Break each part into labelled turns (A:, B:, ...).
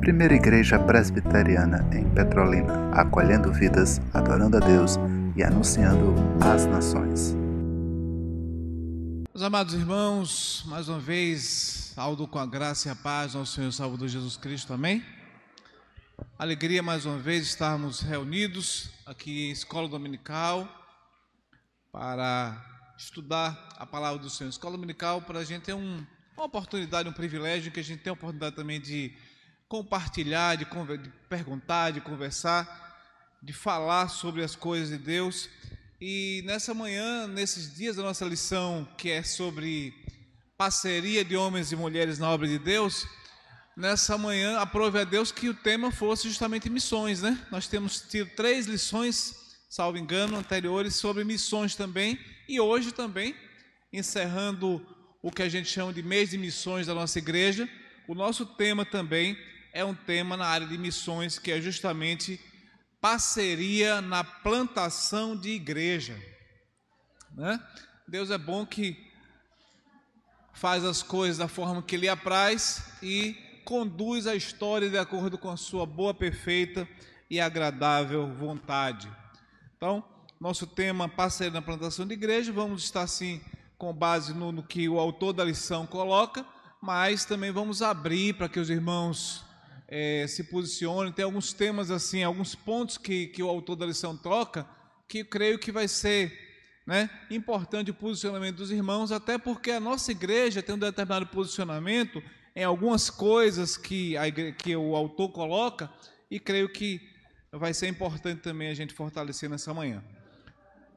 A: Primeira Igreja Presbiteriana em Petrolina, acolhendo vidas, adorando a Deus e anunciando às nações.
B: Meus amados irmãos, mais uma vez, Aldo com a graça e a paz nosso Senhor Salvador Jesus Cristo, amém? Alegria mais uma vez estarmos reunidos aqui em Escola Dominical para estudar a palavra do Senhor. Escola Dominical para a gente é um, uma oportunidade, um privilégio que a gente tem a oportunidade também de compartilhar, de, de perguntar, de conversar, de falar sobre as coisas de Deus. E nessa manhã, nesses dias da nossa lição, que é sobre parceria de homens e mulheres na obra de Deus, nessa manhã, aprove a Deus que o tema fosse justamente missões, né? Nós temos tido três lições, salvo engano, anteriores sobre missões também, e hoje também, encerrando o que a gente chama de mês de missões da nossa igreja, o nosso tema também é um tema na área de missões, que é justamente parceria na plantação de igreja. Né? Deus é bom que faz as coisas da forma que lhe apraz e conduz a história de acordo com a sua boa, perfeita e agradável vontade. Então, nosso tema parceria na plantação de igreja, vamos estar assim com base no, no que o autor da lição coloca, mas também vamos abrir para que os irmãos é, se posicione. Tem alguns temas assim, alguns pontos que, que o autor da lição toca, que eu creio que vai ser né, importante o posicionamento dos irmãos, até porque a nossa igreja tem um determinado posicionamento em algumas coisas que, a igreja, que o autor coloca, e creio que vai ser importante também a gente fortalecer nessa manhã.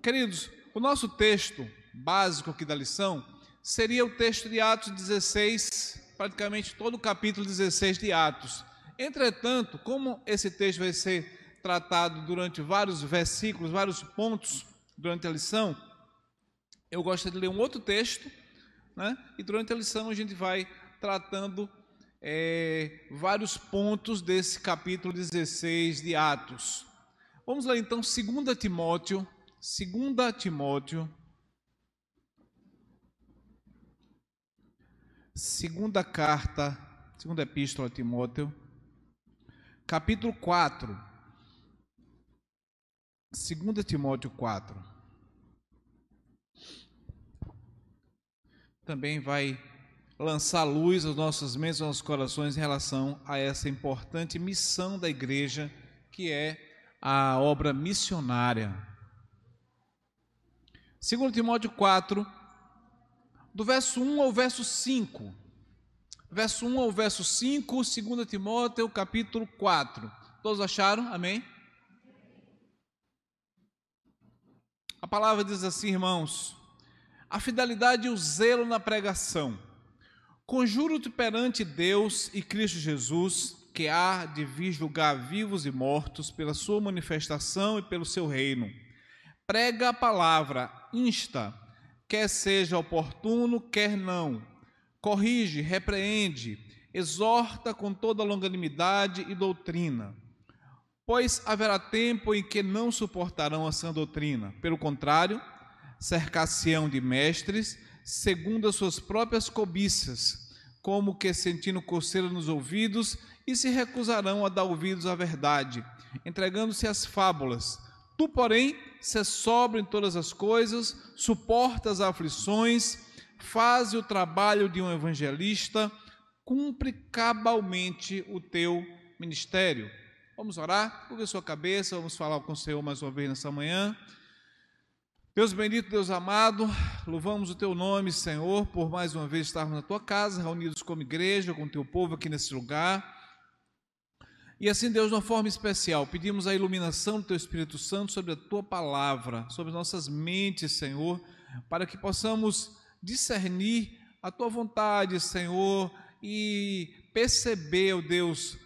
B: Queridos, o nosso texto básico aqui da lição seria o texto de Atos 16, praticamente todo o capítulo 16 de Atos. Entretanto, como esse texto vai ser tratado durante vários versículos, vários pontos durante a lição, eu gosto de ler um outro texto, né? e durante a lição a gente vai tratando é, vários pontos desse capítulo 16 de Atos. Vamos lá então, 2 Timóteo, 2 Timóteo, segunda carta, segunda epístola a Timóteo, capítulo 4. 2 Timóteo 4. Também vai lançar luz aos nossos mentes, aos nossos corações em relação a essa importante missão da igreja, que é a obra missionária. 2 Timóteo 4, do verso 1 ao verso 5 verso 1 ao verso 5, 2 Timóteo, capítulo 4. Todos acharam? Amém? A palavra diz assim, irmãos: a fidelidade e o zelo na pregação. Conjuro-te perante Deus e Cristo Jesus, que há de vir julgar vivos e mortos pela sua manifestação e pelo seu reino. Prega a palavra, insta, quer seja oportuno, quer não corrige, repreende, exorta com toda longanimidade e doutrina. Pois haverá tempo em que não suportarão a sã doutrina. Pelo contrário, cercar-se-ão de mestres, segundo as suas próprias cobiças, como que sentindo coceira nos ouvidos, e se recusarão a dar ouvidos à verdade, entregando-se às fábulas. Tu, porém, se sobra em todas as coisas, suporta as aflições, Faze o trabalho de um evangelista, cumpre cabalmente o teu ministério. Vamos orar? Curva sua cabeça, vamos falar com o Senhor mais uma vez nessa manhã. Deus bendito, Deus amado, louvamos o teu nome, Senhor, por mais uma vez estarmos na tua casa, reunidos como igreja, com o teu povo aqui nesse lugar. E assim, Deus, de uma forma especial, pedimos a iluminação do teu Espírito Santo sobre a tua palavra, sobre nossas mentes, Senhor, para que possamos discernir a tua vontade, Senhor, e perceber, oh Deus,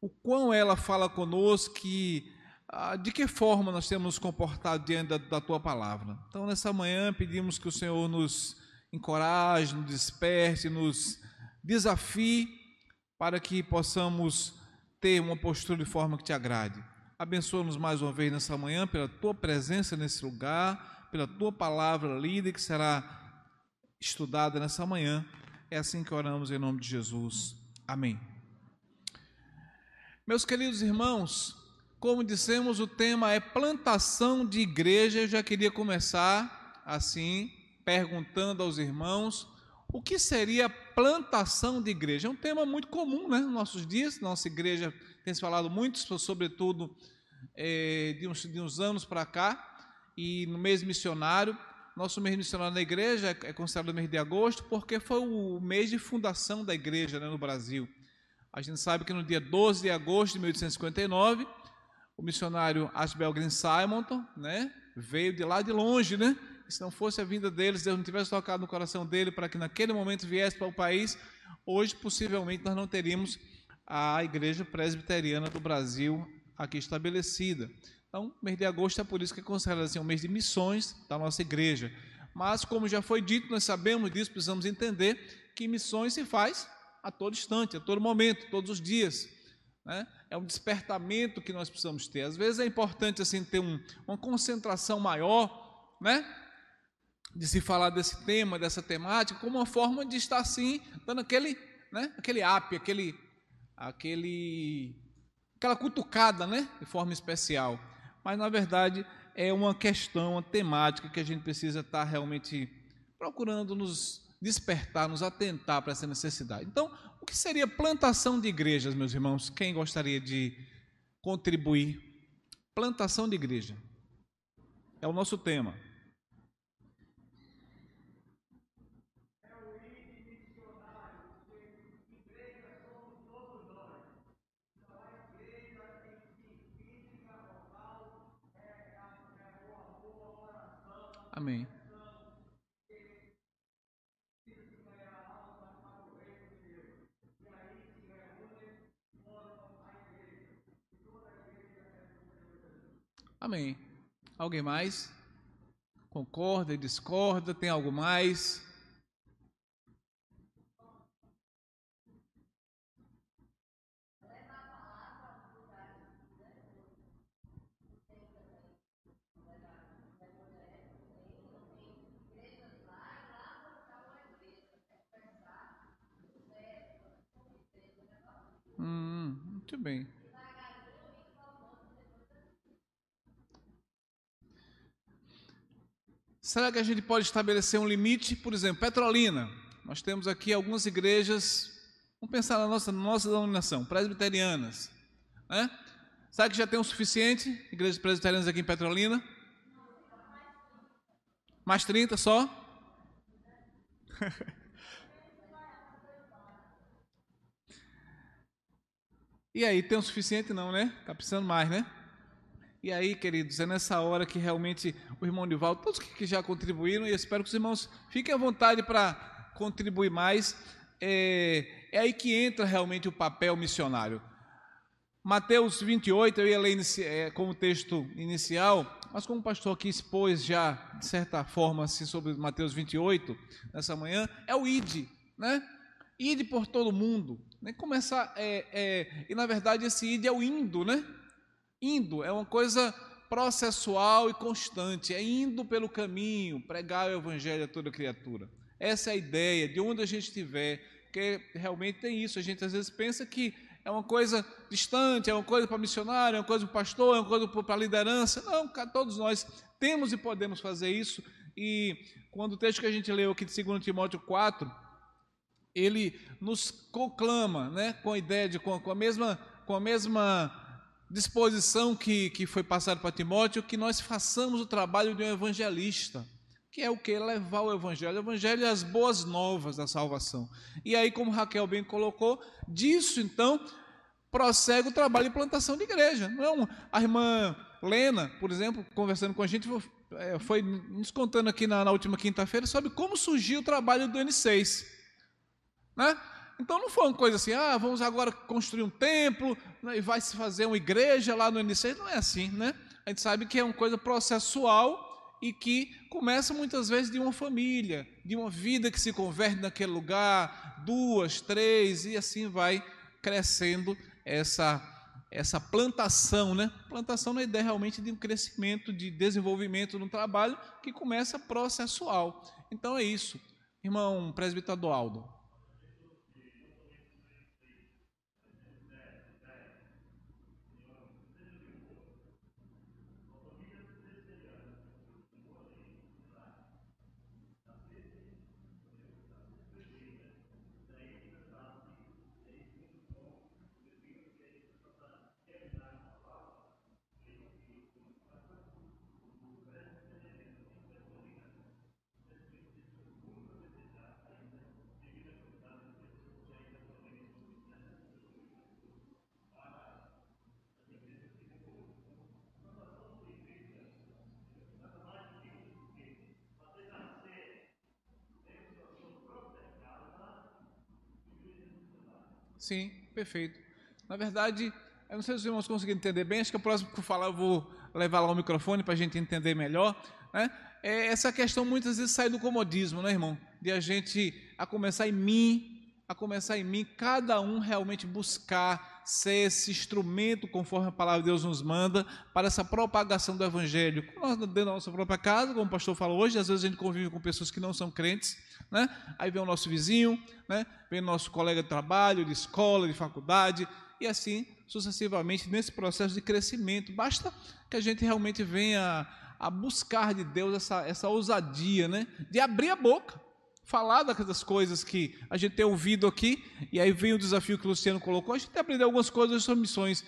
B: o quão ela fala conosco e ah, de que forma nós temos nos comportado diante da, da tua palavra. Então, nessa manhã, pedimos que o Senhor nos encoraje, nos desperte, nos desafie para que possamos ter uma postura de forma que te agrade. Abençoa-nos mais uma vez nessa manhã pela tua presença nesse lugar, pela tua palavra lida que será estudada nessa manhã. É assim que oramos em nome de Jesus. Amém. Meus queridos irmãos, como dissemos, o tema é plantação de igreja. Eu já queria começar assim, perguntando aos irmãos o que seria plantação de igreja. É um tema muito comum né, nos nossos dias. Nossa igreja tem se falado muito, sobretudo é, de, uns, de uns anos para cá, e no mês missionário. Nosso mês missionário na igreja é considerado o mês de agosto, porque foi o mês de fundação da igreja né, no Brasil. A gente sabe que no dia 12 de agosto de 1859, o missionário Ashbel Green Simonton, né, veio de lá de longe, né? Se não fosse a vinda deles, Deus não tivesse tocado no coração dele para que naquele momento viesse para o país, hoje possivelmente nós não teríamos a igreja presbiteriana do Brasil aqui estabelecida. Então, mês de agosto é por isso que é considerado assim, um mês de missões da nossa igreja. Mas, como já foi dito, nós sabemos disso, precisamos entender que missões se faz a todo instante, a todo momento, todos os dias. Né? É um despertamento que nós precisamos ter. Às vezes é importante assim ter um, uma concentração maior, né? De se falar desse tema, dessa temática, como uma forma de estar assim, dando aquele, né? Aquele up, aquele, aquele, aquela cutucada, né? De forma especial. Mas na verdade é uma questão, uma temática que a gente precisa estar realmente procurando nos despertar, nos atentar para essa necessidade. Então, o que seria plantação de igrejas, meus irmãos? Quem gostaria de contribuir? Plantação de igreja. É o nosso tema. Amém. Amém. Alguém mais? Concorda e discorda? Tem algo mais? Muito bem. Será que a gente pode estabelecer um limite? Por exemplo, Petrolina. Nós temos aqui algumas igrejas, vamos pensar na nossa, na nossa denominação, presbiterianas. Né? Será que já tem o suficiente? Igrejas presbiterianas aqui em Petrolina? Mais 30 só? e aí, tem o suficiente não, né? Está precisando mais, né? E aí, queridos, é nessa hora que realmente o irmão Nivaldo, todos que já contribuíram, e eu espero que os irmãos fiquem à vontade para contribuir mais, é, é, aí que entra realmente o papel missionário. Mateus 28, eu ia ler é, como texto inicial, mas como o pastor aqui expôs já, de certa forma, assim, sobre Mateus 28, nessa manhã, é o id, né? Ide por todo mundo. Né? Começar, é, é, e na verdade esse id é o indo, né? Indo é uma coisa processual e constante, é indo pelo caminho, pregar o evangelho a toda criatura. Essa é a ideia, de onde a gente estiver, porque realmente tem isso. A gente às vezes pensa que é uma coisa distante, é uma coisa para missionário, é uma coisa para pastor, é uma coisa para liderança. Não, todos nós temos e podemos fazer isso. E quando o texto que a gente leu aqui de 2 Timóteo 4, ele nos conclama, né, com a ideia de com, a mesma com a mesma disposição que, que foi passada para Timóteo que nós façamos o trabalho de um evangelista, que é o que? Levar o evangelho. O evangelho é as boas novas da salvação. E aí, como Raquel bem colocou, disso então prossegue o trabalho de plantação de igreja. Não, é a irmã Lena, por exemplo, conversando com a gente, é, foi nos contando aqui na, na última quinta-feira sobre como surgiu o trabalho do N6. Né? Então não foi uma coisa assim, ah, vamos agora construir um templo né, e vai se fazer uma igreja lá no NC. Não é assim, né? A gente sabe que é uma coisa processual e que começa muitas vezes de uma família, de uma vida que se converte naquele lugar, duas, três, e assim vai crescendo essa, essa plantação, né? Plantação na ideia realmente de um crescimento, de desenvolvimento no trabalho que começa processual. Então é isso. Irmão presbítero Aldo. Sim, perfeito. Na verdade, eu não sei se os irmãos conseguiram entender bem, acho que o próximo que eu falar eu vou levar lá o microfone para a gente entender melhor. Né? É, essa questão muitas vezes sai do comodismo, né, irmão? De a gente, a começar em mim, a começar em mim, cada um realmente buscar ser esse instrumento, conforme a palavra de Deus nos manda, para essa propagação do Evangelho. Nós, dentro da nossa própria casa, como o pastor falou hoje, às vezes a gente convive com pessoas que não são crentes, né? aí vem o nosso vizinho, né? vem o nosso colega de trabalho, de escola, de faculdade, e assim sucessivamente nesse processo de crescimento. Basta que a gente realmente venha a buscar de Deus essa, essa ousadia né? de abrir a boca falar das coisas que a gente tem ouvido aqui, e aí vem o desafio que o Luciano colocou, a gente tem aprendido algumas coisas sobre missões.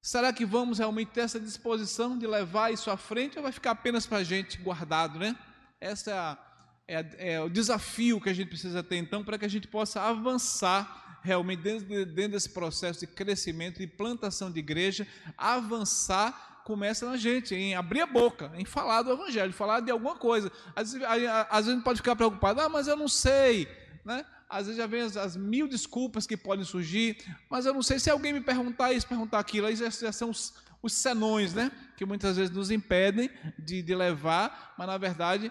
B: Será que vamos realmente ter essa disposição de levar isso à frente ou vai ficar apenas para a gente guardado, né? Esse é, é, é, o desafio que a gente precisa ter então para que a gente possa avançar realmente dentro, dentro desse processo de crescimento e plantação de igreja, avançar começa na gente, em abrir a boca, em falar do Evangelho, falar de alguma coisa. Às vezes, às vezes a gente pode ficar preocupado, ah, mas eu não sei, né? Às vezes já vem as, as, mil desculpas que podem surgir, mas eu não sei se alguém me perguntar isso, perguntar aquilo, aí já, já são os, os senões, né? Que muitas vezes nos impedem de, de levar, mas na verdade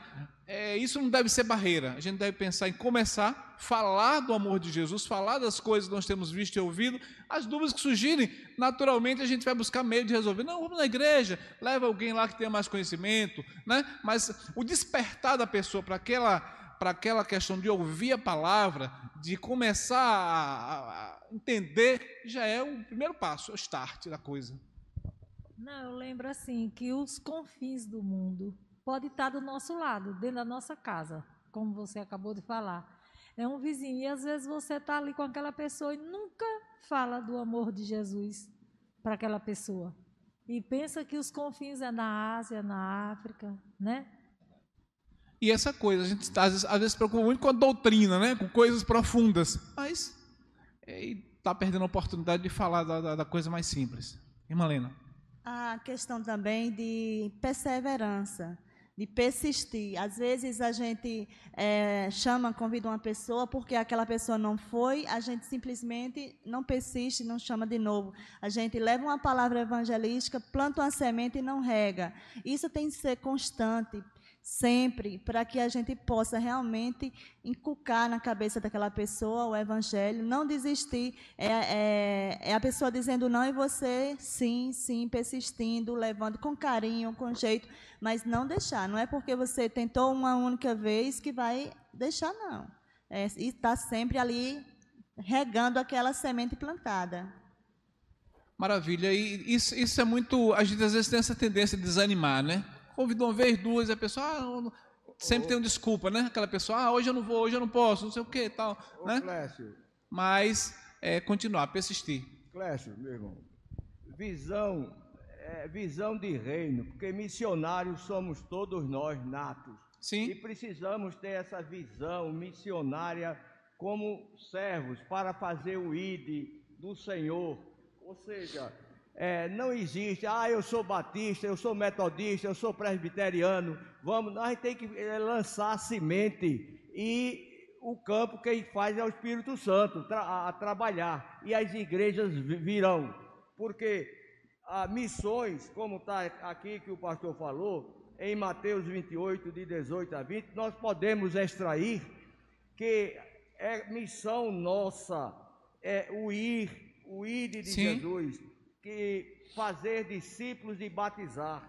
B: é, isso não deve ser barreira. A gente deve pensar em começar, falar do amor de Jesus, falar das coisas que nós temos visto e ouvido. As dúvidas que surgirem, naturalmente a gente vai buscar meio de resolver. Não, vamos na igreja, leva alguém lá que tenha mais conhecimento, né? Mas o despertar da pessoa para aquela para aquela questão de ouvir a palavra, de começar a, a entender, já é o primeiro passo, é o start da coisa.
C: Não, eu lembro assim que os confins do mundo pode estar do nosso lado, dentro da nossa casa, como você acabou de falar. É um vizinho. E às vezes você está ali com aquela pessoa e nunca fala do amor de Jesus para aquela pessoa. E pensa que os confins é na Ásia, na África, né?
B: E essa coisa, a gente às vezes, às vezes se preocupa muito com a doutrina, né? com coisas profundas, mas está perdendo a oportunidade de falar da, da, da coisa mais simples. Irmã Lena.
D: A questão também de perseverança de persistir. Às vezes a gente é, chama, convida uma pessoa, porque aquela pessoa não foi, a gente simplesmente não persiste, não chama de novo. A gente leva uma palavra evangelística, planta uma semente e não rega. Isso tem que ser constante sempre, para que a gente possa realmente inculcar na cabeça daquela pessoa o evangelho, não desistir. É, é, é, a pessoa dizendo não e você, sim, sim, persistindo, levando com carinho, com jeito, mas não deixar. Não é porque você tentou uma única vez que vai deixar, não. É, e está sempre ali regando aquela semente plantada.
B: Maravilha. E isso, isso é muito. A gente às vezes tem essa tendência de desanimar, né? Convidou uma vez, duas, a pessoa, ah, sempre tem uma desculpa, né? Aquela pessoa, ah, hoje eu não vou, hoje eu não posso, não sei o que tal, Ô, né? Clécio. Mas é, continuar, persistir.
E: Clécio, meu irmão, visão, é, visão de reino, porque missionários somos todos nós natos.
B: Sim.
E: E precisamos ter essa visão missionária como servos para fazer o ID do Senhor. Ou seja, é, não existe, ah, eu sou batista, eu sou metodista, eu sou presbiteriano. Vamos, nós temos que é, lançar a semente e o campo quem faz é o Espírito Santo tra a, trabalhar e as igrejas virão, porque a missões, como está aqui que o pastor falou, em Mateus 28, de 18 a 20, nós podemos extrair que é missão nossa, é o ir, o ir de Sim. Jesus que fazer discípulos e batizar,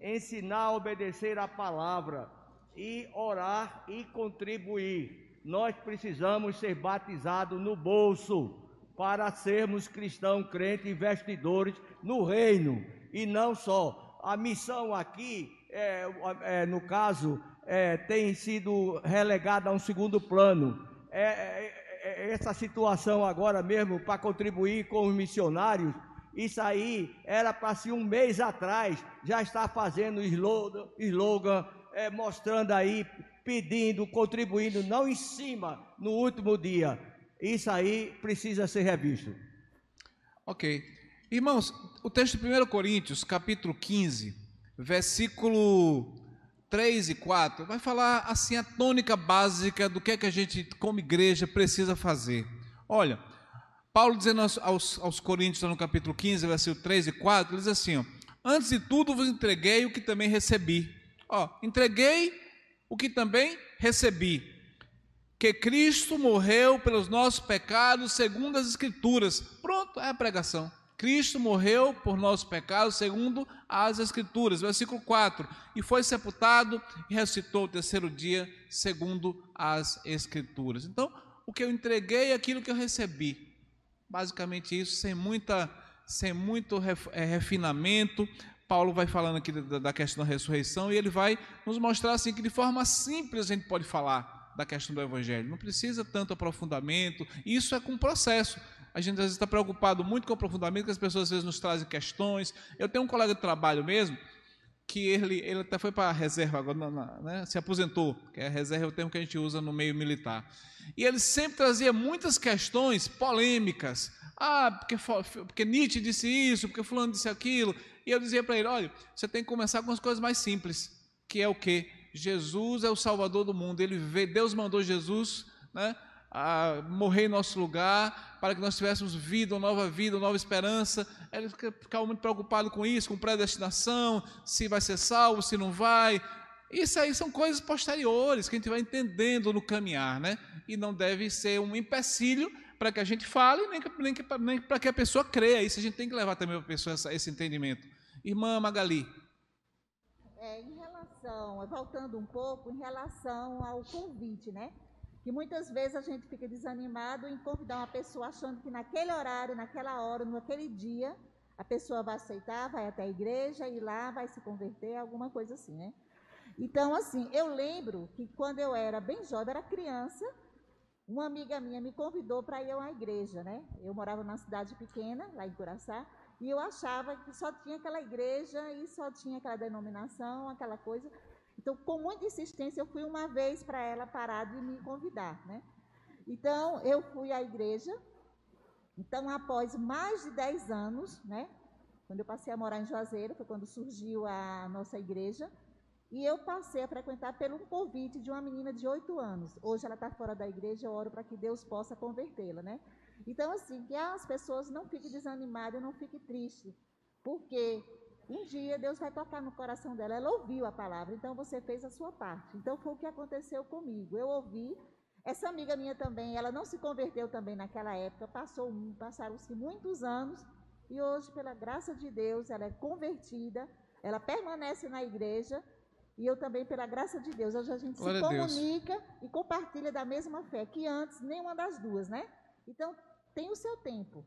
E: ensinar a obedecer a palavra e orar e contribuir. Nós precisamos ser batizados no bolso para sermos cristãos, crentes, investidores no reino e não só. A missão aqui, é, é, no caso, é, tem sido relegada a um segundo plano. É, é, é, essa situação agora mesmo para contribuir com os missionários isso aí era para se um mês atrás já estar fazendo slogan, slogan é, mostrando aí, pedindo, contribuindo, não em cima, no último dia. Isso aí precisa ser revisto.
B: Ok. Irmãos, o texto de 1 Coríntios, capítulo 15, versículo 3 e 4, vai falar assim a tônica básica do que é que a gente, como igreja, precisa fazer. Olha, Paulo dizendo aos, aos, aos Coríntios, no capítulo 15, versículo 3 e 4, ele diz assim: ó, Antes de tudo vos entreguei o que também recebi. Ó, entreguei o que também recebi. Que Cristo morreu pelos nossos pecados, segundo as Escrituras. Pronto, é a pregação. Cristo morreu por nossos pecados, segundo as Escrituras. Versículo 4: E foi sepultado e ressuscitou o terceiro dia, segundo as Escrituras. Então, o que eu entreguei é aquilo que eu recebi. Basicamente isso, sem muita, sem muito é, refinamento. Paulo vai falando aqui da questão da ressurreição e ele vai nos mostrar assim que de forma simples a gente pode falar da questão do evangelho. Não precisa tanto aprofundamento. Isso é com um processo. A gente às vezes está preocupado muito com o aprofundamento, que as pessoas às vezes nos trazem questões. Eu tenho um colega de trabalho mesmo, que ele, ele até foi para a reserva agora, né, se aposentou, que é a reserva é o termo que a gente usa no meio militar. E ele sempre trazia muitas questões polêmicas. Ah, porque, porque Nietzsche disse isso, porque fulano disse aquilo. E eu dizia para ele, olha, você tem que começar com as coisas mais simples, que é o quê? Jesus é o Salvador do mundo. Ele veio, Deus mandou Jesus, né, a morrer em nosso lugar, para que nós tivéssemos vida, uma nova vida, uma nova esperança. Ele ficava muito preocupado com isso, com predestinação, se vai ser salvo, se não vai. Isso aí são coisas posteriores que a gente vai entendendo no caminhar, né? E não deve ser um empecilho para que a gente fale, nem, nem, nem para que a pessoa creia. Isso a gente tem que levar também para a pessoa essa, esse entendimento. Irmã Magali.
F: É, em relação, voltando um pouco, em relação ao convite, né? Que muitas vezes a gente fica desanimado em convidar uma pessoa achando que naquele horário, naquela hora, naquele dia, a pessoa vai aceitar, vai até a igreja e lá vai se converter, alguma coisa assim, né? Então, assim, eu lembro que quando eu era bem jovem, era criança, uma amiga minha me convidou para ir a uma igreja, né? Eu morava numa cidade pequena, lá em Curaçá, e eu achava que só tinha aquela igreja e só tinha aquela denominação, aquela coisa. Então, com muita insistência, eu fui uma vez para ela parar de me convidar, né? Então, eu fui à igreja. Então, após mais de 10 anos, né? Quando eu passei a morar em Juazeiro, foi quando surgiu a nossa igreja. E eu passei a frequentar pelo convite de uma menina de 8 anos. Hoje ela está fora da igreja, eu oro para que Deus possa convertê-la, né? Então, assim, que as pessoas não fiquem desanimadas, não fiquem tristes, porque um dia Deus vai tocar no coração dela. Ela ouviu a palavra, então você fez a sua parte. Então foi o que aconteceu comigo. Eu ouvi. Essa amiga minha também, ela não se converteu também naquela época. Passou, passaram-se muitos anos e hoje, pela graça de Deus, ela é convertida. Ela permanece na igreja e eu também, pela graça de Deus, hoje a gente Glória se comunica e compartilha da mesma fé que antes nenhuma das duas, né? Então tem o seu tempo.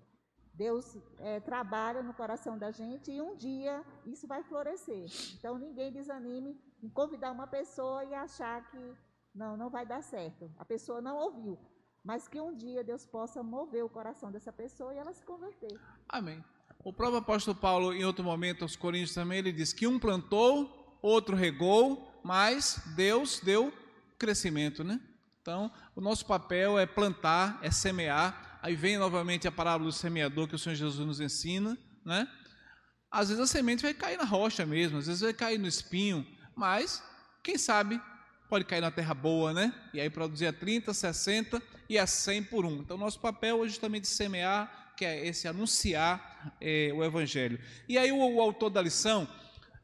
F: Deus é, trabalha no coração da gente e um dia isso vai florescer. Então ninguém desanime em convidar uma pessoa e achar que não, não vai dar certo. A pessoa não ouviu, mas que um dia Deus possa mover o coração dessa pessoa e ela se converter.
B: Amém. O próprio apóstolo Paulo, em outro momento, aos Coríntios também, ele diz que um plantou, outro regou, mas Deus deu crescimento, né? Então, o nosso papel é plantar, é semear, aí vem novamente a parábola do semeador que o Senhor Jesus nos ensina, né? Às vezes a semente vai cair na rocha mesmo, às vezes vai cair no espinho, mas quem sabe pode cair na terra boa, né? E aí produzir a 30, 60 e a 100 por um. Então nosso papel é justamente semear, que é esse anunciar é, o evangelho. E aí o, o autor da lição,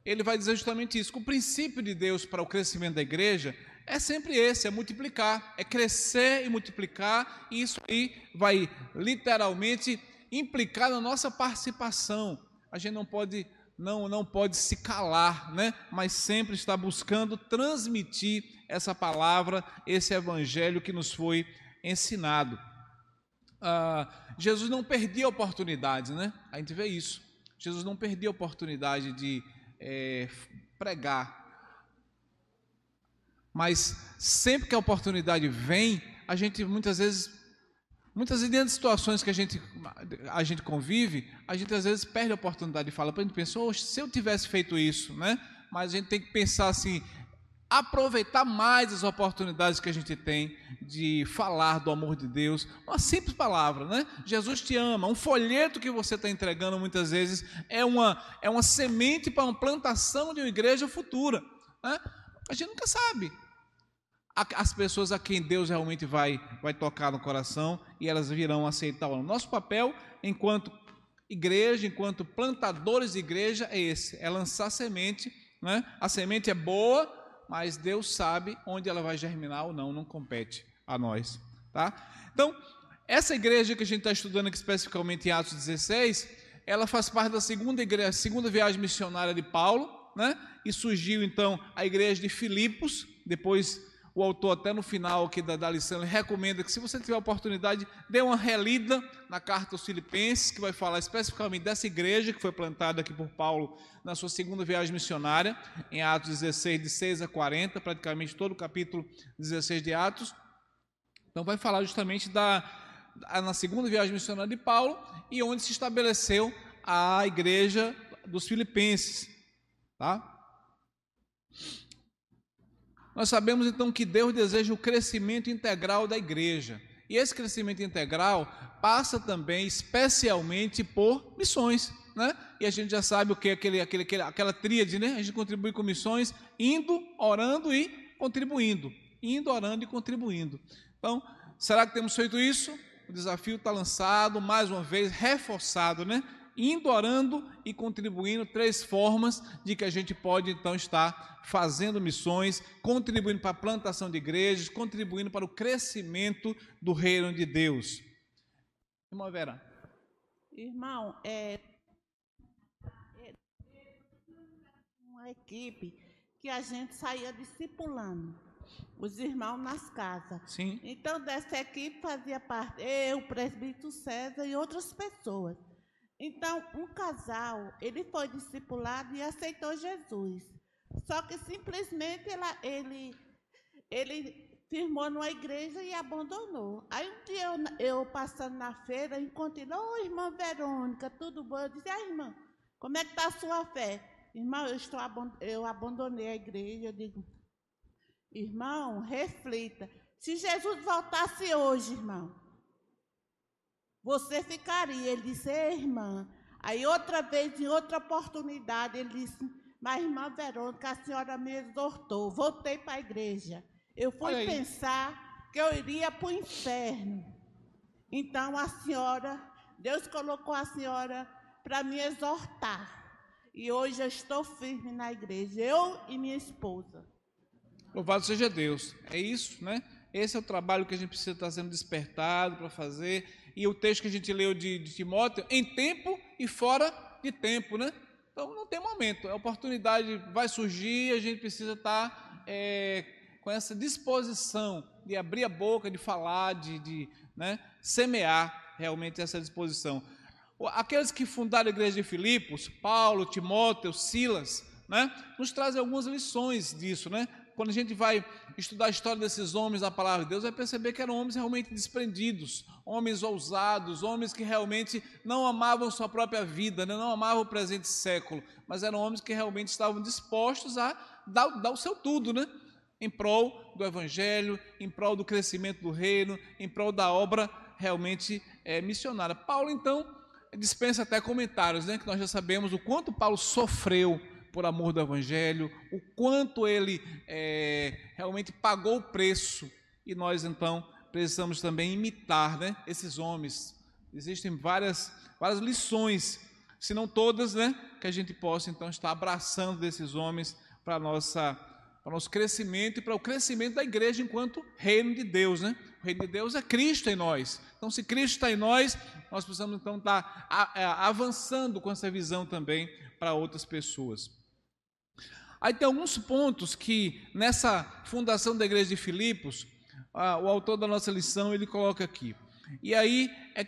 B: ele vai dizer justamente isso, que o princípio de Deus para o crescimento da igreja é sempre esse, é multiplicar, é crescer e multiplicar, e isso aí vai literalmente implicar na nossa participação. A gente não pode não não pode se calar, né? Mas sempre está buscando transmitir essa palavra, esse evangelho que nos foi ensinado. Ah, Jesus não perdia oportunidades, né? A gente vê isso. Jesus não perdia a oportunidade de é, pregar, mas sempre que a oportunidade vem, a gente muitas vezes, muitas vezes dentro de situações que a gente, a gente convive, a gente às vezes perde a oportunidade de falar. A gente pensou, se eu tivesse feito isso, né? Mas a gente tem que pensar assim, aproveitar mais as oportunidades que a gente tem de falar do amor de Deus. Uma simples palavra, né? Jesus te ama. Um folheto que você está entregando muitas vezes é uma, é uma semente para uma plantação de uma igreja futura. Né? A gente nunca sabe. As pessoas a quem Deus realmente vai, vai tocar no coração e elas virão aceitar. O nosso papel enquanto igreja, enquanto plantadores de igreja, é esse: é lançar semente. Né? A semente é boa, mas Deus sabe onde ela vai germinar ou não, não compete a nós. Tá? Então, essa igreja que a gente está estudando aqui especificamente em Atos 16, ela faz parte da segunda, igreja, segunda viagem missionária de Paulo, né? e surgiu então a igreja de Filipos, depois o autor até no final aqui da, da lição, recomenda que se você tiver a oportunidade, dê uma relida na carta aos filipenses, que vai falar especificamente dessa igreja que foi plantada aqui por Paulo na sua segunda viagem missionária, em Atos 16, de 6 a 40, praticamente todo o capítulo 16 de Atos. Então vai falar justamente da, na segunda viagem missionária de Paulo e onde se estabeleceu a igreja dos filipenses, tá? Nós sabemos então que Deus deseja o crescimento integral da igreja. E esse crescimento integral passa também especialmente por missões, né? E a gente já sabe o que é aquele, aquele, aquela tríade, né? A gente contribui com missões indo, orando e contribuindo. Indo, orando e contribuindo. Então, será que temos feito isso? O desafio está lançado, mais uma vez, reforçado, né? Indo orando e contribuindo, três formas de que a gente pode então estar fazendo missões, contribuindo para a plantação de igrejas, contribuindo para o crescimento do reino de Deus. Irmã Vera.
G: Irmão, é, é uma equipe que a gente saía discipulando os irmãos nas casas.
B: Sim.
G: Então, dessa equipe fazia parte eu, o presbítero César e outras pessoas. Então, um casal, ele foi discipulado e aceitou Jesus. Só que simplesmente ela, ele, ele firmou numa igreja e abandonou. Aí um dia eu, eu passando na feira, encontrei, ô oh, irmã Verônica, tudo bom? Eu disse, ah, irmã, como é que está a sua fé? Irmão, eu, estou, eu abandonei a igreja. Eu digo, irmão, reflita. Se Jesus voltasse hoje, irmão, você ficaria. Ele disse, irmã. Aí outra vez, em outra oportunidade, ele disse, mas irmã Verônica, a senhora me exortou. Voltei para a igreja. Eu fui pensar que eu iria para o inferno. Então a senhora, Deus colocou a senhora para me exortar. E hoje eu estou firme na igreja, eu e minha esposa.
B: Louvado seja Deus. É isso, né? Esse é o trabalho que a gente precisa estar sendo despertado para fazer e o texto que a gente leu de, de Timóteo, em tempo e fora de tempo, né? Então não tem momento, a oportunidade vai surgir, a gente precisa estar é, com essa disposição de abrir a boca, de falar, de, de né, semear realmente essa disposição. Aqueles que fundaram a igreja de Filipos, Paulo, Timóteo, Silas, né, nos trazem algumas lições disso, né? Quando a gente vai estudar a história desses homens na palavra de Deus, vai perceber que eram homens realmente desprendidos, homens ousados, homens que realmente não amavam sua própria vida, né? não amavam o presente século, mas eram homens que realmente estavam dispostos a dar, dar o seu tudo, né? Em prol do Evangelho, em prol do crescimento do reino, em prol da obra realmente é, missionária. Paulo, então, dispensa até comentários, né? Que nós já sabemos o quanto Paulo sofreu por amor do Evangelho, o quanto ele é, realmente pagou o preço. E nós, então, precisamos também imitar né, esses homens. Existem várias, várias lições, se não todas, né, que a gente possa, então, estar abraçando desses homens para nossa para o nosso crescimento e para o crescimento da igreja enquanto reino de Deus, né? O reino de Deus é Cristo em nós. Então, se Cristo está em nós, nós precisamos então estar avançando com essa visão também para outras pessoas. Aí tem alguns pontos que nessa fundação da igreja de Filipos, o autor da nossa lição ele coloca aqui. E aí é,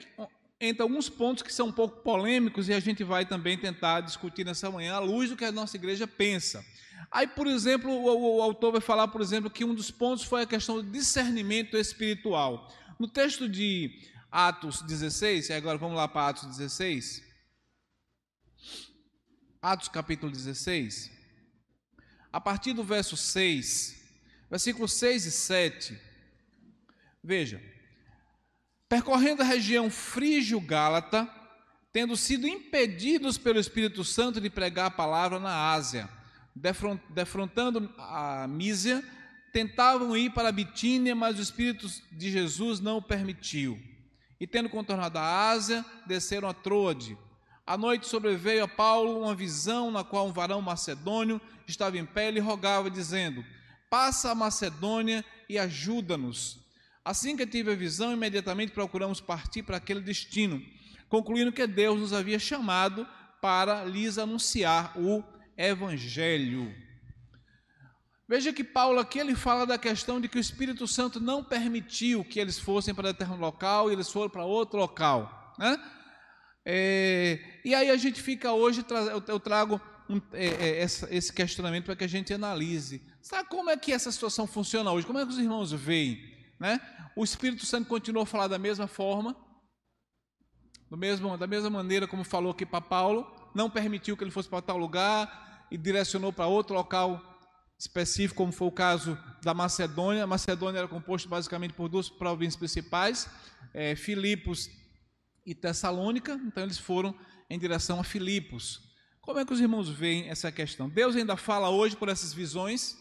B: entre alguns pontos que são um pouco polêmicos e a gente vai também tentar discutir nessa manhã à luz do que a nossa igreja pensa. Aí, por exemplo, o, o autor vai falar, por exemplo, que um dos pontos foi a questão do discernimento espiritual. No texto de Atos 16, e agora vamos lá para Atos 16. Atos capítulo 16 a partir do verso 6, versículos 6 e 7. Veja: percorrendo a região frígio-gálata, tendo sido impedidos pelo Espírito Santo de pregar a palavra na Ásia, defrontando a Mísia, tentavam ir para a Bitínia, mas o Espírito de Jesus não o permitiu. E tendo contornado a Ásia, desceram a Troade. À noite sobreveio a Paulo uma visão na qual um varão macedônio estava em pé e lhe rogava, dizendo: Passa a Macedônia e ajuda-nos. Assim que tive a visão, imediatamente procuramos partir para aquele destino, concluindo que Deus nos havia chamado para lhes anunciar o Evangelho. Veja que Paulo aqui ele fala da questão de que o Espírito Santo não permitiu que eles fossem para determinado local e eles foram para outro local. Né? É, e aí a gente fica hoje, eu trago um, é, é, esse questionamento para que a gente analise. Sabe como é que essa situação funciona hoje? Como é que os irmãos veem? Né? O Espírito Santo continua a falar da mesma forma, do mesmo, da mesma maneira como falou aqui para Paulo, não permitiu que ele fosse para tal lugar e direcionou para outro local específico, como foi o caso da Macedônia. A Macedônia era composta basicamente por duas províncias principais, é, Filipos e Tessalônica, então eles foram em direção a Filipos. Como é que os irmãos veem essa questão? Deus ainda fala hoje por essas visões?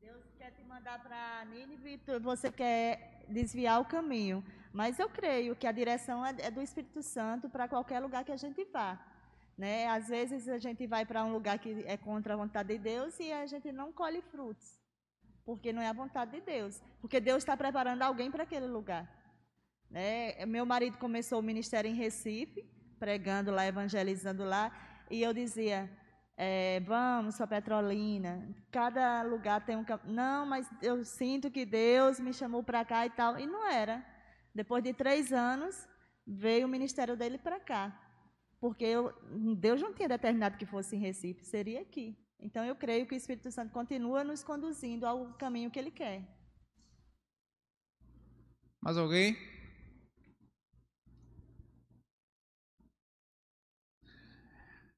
D: Deus quer te mandar para Nínive, você quer desviar o caminho. Mas eu creio que a direção é, é do Espírito Santo para qualquer lugar que a gente vá. Né? Às vezes a gente vai para um lugar que é contra a vontade de Deus e a gente não colhe frutos, porque não é a vontade de Deus. Porque Deus está preparando alguém para aquele lugar. Né? Meu marido começou o ministério em Recife, pregando lá, evangelizando lá, e eu dizia: é, vamos para Petrolina, cada lugar tem um. Não, mas eu sinto que Deus me chamou para cá e tal. E não era. Depois de três anos, veio o ministério dele para cá. Porque eu, Deus não tinha determinado que fosse em Recife, seria aqui. Então eu creio que o Espírito Santo continua nos conduzindo ao caminho que ele quer.
B: Mais alguém?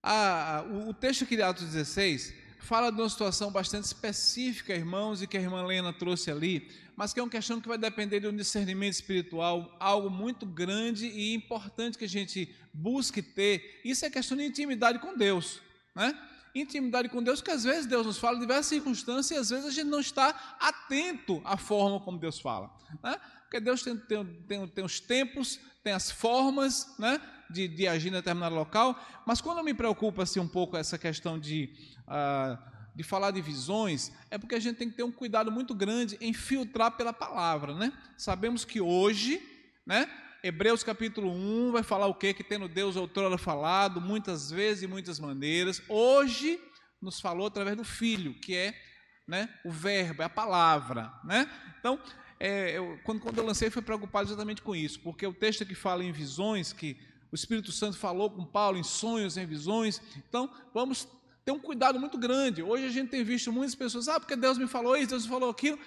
B: Ah, o, o texto aqui de Atos 16 fala de uma situação bastante específica, irmãos, e que a irmã Lena trouxe ali, mas que é uma questão que vai depender de um discernimento espiritual, algo muito grande e importante que a gente busque ter. Isso é questão de intimidade com Deus, né? Intimidade com Deus, que às vezes Deus nos fala em diversas circunstâncias e às vezes a gente não está atento à forma como Deus fala, né? Porque Deus tem, tem, tem, tem os tempos, tem as formas, né? De, de agir em determinado local, mas quando me preocupa assim, um pouco essa questão de uh, de falar de visões, é porque a gente tem que ter um cuidado muito grande em filtrar pela palavra, né? Sabemos que hoje, né? Hebreus capítulo 1 vai falar o que? Que tendo Deus outrora falado, muitas vezes e muitas maneiras, hoje nos falou através do Filho, que é né, o verbo, é a palavra, né? Então, é, eu, quando, quando eu lancei, fui preocupado exatamente com isso, porque o texto que fala em visões, que o Espírito Santo falou com Paulo em sonhos, em visões, então vamos ter um cuidado muito grande. Hoje a gente tem visto muitas pessoas, ah, porque Deus me falou isso, Deus me falou aquilo.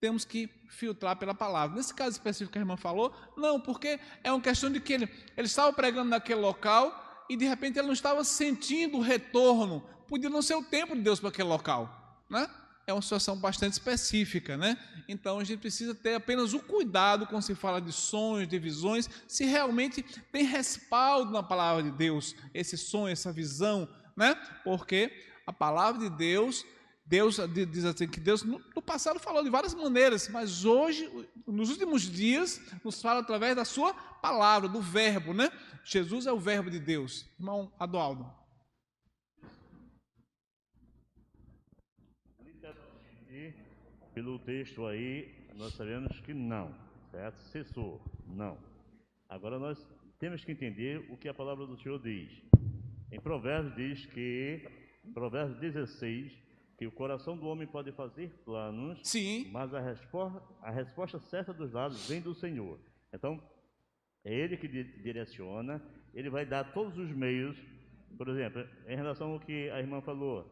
B: Temos que filtrar pela palavra. Nesse caso específico que a irmã falou, não, porque é uma questão de que ele, ele estava pregando naquele local e de repente ele não estava sentindo o retorno. Podia não ser o tempo de Deus para aquele local, né? É uma situação bastante específica, né? Então a gente precisa ter apenas o cuidado quando se fala de sonhos, de visões, se realmente tem respaldo na palavra de Deus, esse sonho, essa visão, né? Porque a palavra de Deus, Deus diz assim que Deus no passado falou de várias maneiras, mas hoje, nos últimos dias, nos fala através da sua palavra, do verbo, né? Jesus é o verbo de Deus. Irmão Adualdo.
H: E pelo texto aí, nós sabemos que não, certo? Cessou, não. Agora nós temos que entender o que a palavra do Senhor diz. Em Provérbios diz que, Provérbios 16, que o coração do homem pode fazer planos,
B: Sim.
H: mas a resposta, a resposta certa dos lados vem do Senhor. Então, é Ele que direciona, Ele vai dar todos os meios. Por exemplo, em relação ao que a irmã falou,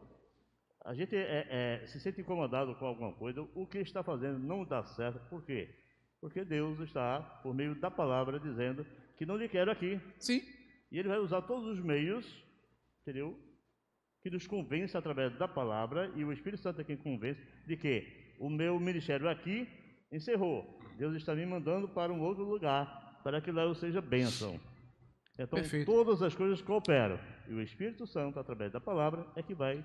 H: a gente é, é, se sente incomodado com alguma coisa, o que está fazendo não dá certo, por quê? Porque Deus está, por meio da palavra, dizendo que não lhe quero aqui.
B: Sim.
H: E Ele vai usar todos os meios entendeu? Que nos convence através da palavra, e o Espírito Santo é quem convence de que o meu ministério aqui encerrou. Deus está me mandando para um outro lugar, para que lá eu seja bênção. Então,
B: Perfeito.
H: todas as coisas cooperam. E o Espírito Santo, através da palavra, é que vai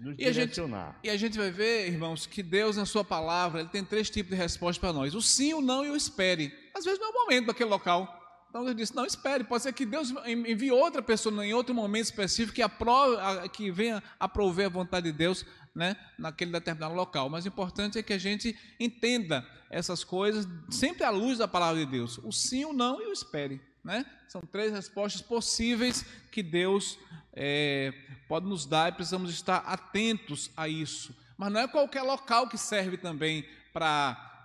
H: nos
B: E a gente-
H: direcionar.
B: E a gente vai ver, irmãos, que Deus, na sua palavra, ele tem três tipos de resposta para nós: o sim, o não e o espere. Às vezes não é o momento daquele local. Então Deus disse: não, espere. Pode ser que Deus envie outra pessoa em outro momento específico que, aprove, a- que venha aprover a vontade de Deus né, naquele determinado local. Mas o importante é que a gente entenda essas coisas sempre à luz da palavra de Deus: o sim, o não e o espere. Né? São três respostas possíveis que Deus é, pode nos dar e precisamos estar atentos a isso. Mas não é qualquer local que serve também para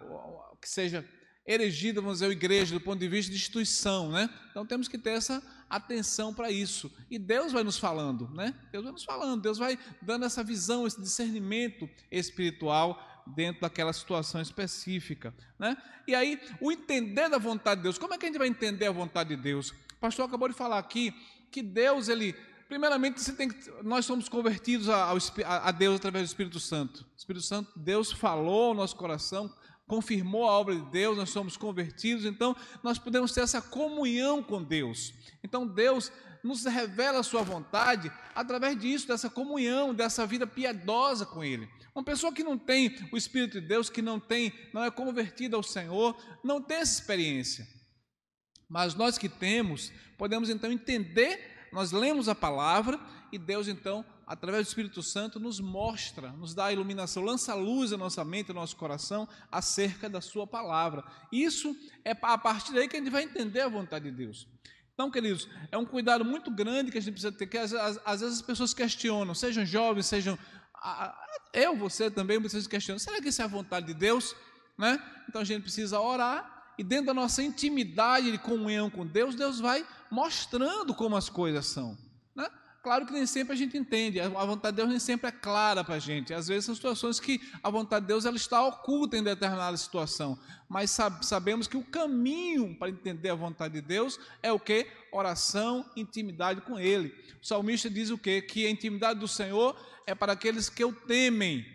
B: que seja erigida, vamos dizer, a igreja do ponto de vista de instituição, né? Então temos que ter essa atenção para isso. E Deus vai nos falando, né? Deus vai nos falando, Deus vai dando essa visão, esse discernimento espiritual dentro daquela situação específica, né? E aí, o entender da vontade de Deus. Como é que a gente vai entender a vontade de Deus? O pastor acabou de falar aqui que Deus, ele Primeiramente, você tem que, nós somos convertidos a, a Deus através do Espírito Santo. O Espírito Santo, Deus falou ao nosso coração, confirmou a obra de Deus, nós somos convertidos, então nós podemos ter essa comunhão com Deus. Então Deus nos revela a sua vontade através disso, dessa comunhão, dessa vida piedosa com Ele. Uma pessoa que não tem o Espírito de Deus, que não tem, não é convertida ao Senhor, não tem essa experiência. Mas nós que temos, podemos então entender, nós lemos a palavra e Deus então, através do Espírito Santo, nos mostra, nos dá a iluminação, lança a luz na nossa mente, no nosso coração, acerca da sua palavra. Isso é a partir daí que a gente vai entender a vontade de Deus. Então, queridos, é um cuidado muito grande que a gente precisa ter, que às, às- às vezes as pessoas questionam, sejam jovens, sejam. Eu, você também, vocês questionam, será que isso é a vontade de Deus? Né? Então a gente precisa orar e dentro da nossa intimidade de comunhão com Deus, Deus vai mostrando como as coisas são. Claro que nem sempre a gente entende, a vontade de Deus nem sempre é clara para a gente. Às vezes são situações que a vontade de Deus ela está oculta em determinada situação, mas sab- sabemos que o caminho para entender a vontade de Deus é o que? Oração, intimidade com Ele. O salmista diz o quê? Que a intimidade do Senhor é para aqueles que o temem,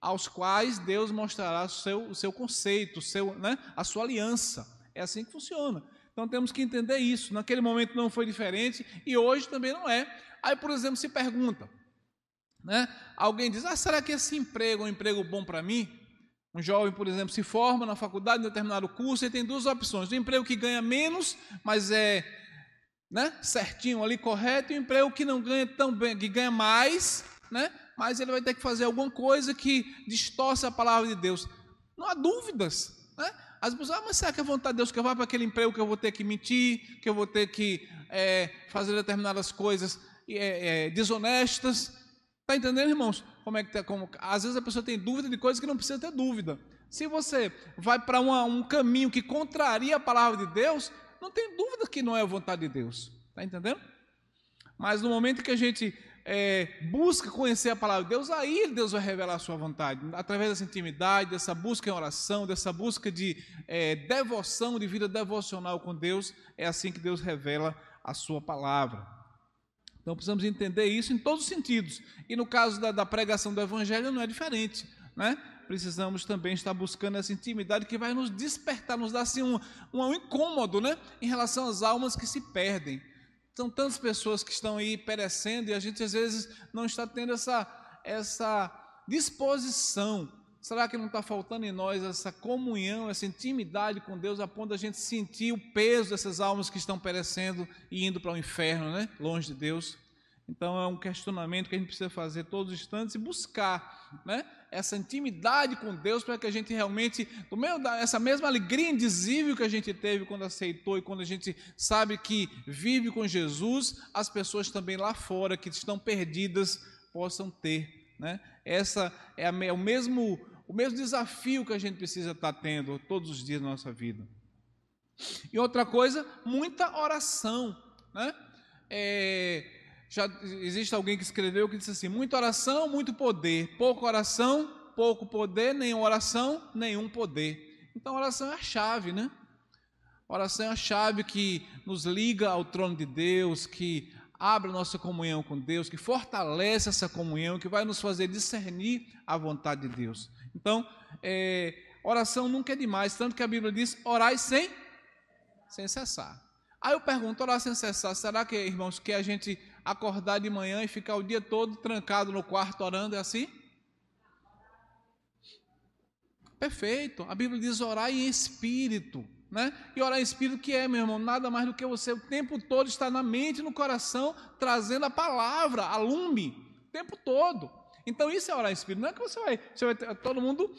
B: aos quais Deus mostrará o seu, o seu conceito, o seu, né, a sua aliança. É assim que funciona. Então temos que entender isso. Naquele momento não foi diferente e hoje também não é. Aí, por exemplo, se pergunta, né? Alguém diz: "Ah, será que esse emprego é um emprego bom para mim?" Um jovem, por exemplo, se forma na faculdade em determinado curso e tem duas opções: um emprego que ganha menos, mas é né, certinho ali, correto, e um emprego que não ganha tão bem, que ganha mais, né, mas ele vai ter que fazer alguma coisa que distorce a palavra de Deus. Não há dúvidas. Né? As pessoas, ah, mas será que é vontade de Deus que eu vá para aquele emprego que eu vou ter que mentir, que eu vou ter que é, fazer determinadas coisas é, é, desonestas? Está entendendo, irmãos? Como é que tá, como, às vezes a pessoa tem dúvida de coisas que não precisa ter dúvida. Se você vai para um caminho que contraria a palavra de Deus, não tem dúvida que não é a vontade de Deus. Está entendendo? Mas no momento que a gente é, busca conhecer a palavra de Deus, aí Deus vai revelar a sua vontade. Através dessa intimidade, dessa busca em oração, dessa busca de é, devoção, de vida devocional com Deus, é assim que Deus revela a sua palavra. Então precisamos entender isso em todos os sentidos. E no caso da, da pregação do Evangelho não é diferente. Né? Precisamos também estar buscando essa intimidade que vai nos despertar, nos dar assim, um, um incômodo né? em relação às almas que se perdem. São tantas pessoas que estão aí perecendo e a gente às vezes não está tendo essa, essa disposição. Será que não está faltando em nós essa comunhão, essa intimidade com Deus, a ponto da gente sentir o peso dessas almas que estão perecendo e indo para o inferno, né? longe de Deus? Então é um questionamento que a gente precisa fazer todos os instantes e buscar né? essa intimidade com Deus para que a gente realmente, do meio da, essa mesma alegria indizível que a gente teve quando aceitou e quando a gente sabe que vive com Jesus, as pessoas também lá fora que estão perdidas possam ter. Né? Essa é, a, é o, mesmo, o mesmo desafio que a gente precisa estar tendo todos os dias da nossa vida. E outra coisa, muita oração. Né? É, já existe alguém que escreveu que disse assim: muita oração, muito poder, pouca oração, pouco poder, nenhuma oração, nenhum poder. Então, oração é a chave, né? Oração é a chave que nos liga ao trono de Deus, que abre nossa comunhão com Deus, que fortalece essa comunhão, que vai nos fazer discernir a vontade de Deus. Então, é, oração nunca é demais, tanto que a Bíblia diz: orai sem, sem cessar. Aí eu pergunto, orar sem cessar, será que, irmãos, que a gente acordar de manhã e ficar o dia todo trancado no quarto orando é assim? Perfeito. A Bíblia diz orar em espírito. Né? E orar em espírito que é, meu irmão, nada mais do que você o tempo todo estar na mente no coração, trazendo a palavra, a lume, o tempo todo. Então isso é orar em espírito. Não é que você vai, você vai ter, todo mundo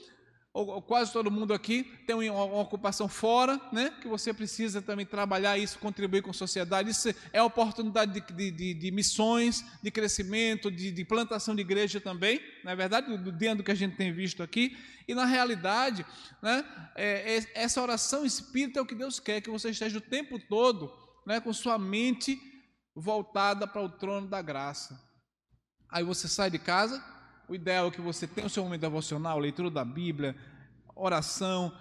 B: ou, quase todo mundo aqui tem uma, ocupação fora, né? Que você precisa também trabalhar isso, contribuir com a sociedade. Isso é oportunidade de, de, de missões, de crescimento, de, de, plantação de igreja também, não é verdade? Dentro do que a gente tem visto aqui. E na realidade, né? É, é, essa oração espírita é o que Deus quer, que você esteja o tempo todo, né? Com sua mente voltada para o trono da graça. Aí você sai de casa, o ideal é que você tenha o seu momento devocional, leitura da Bíblia, oração,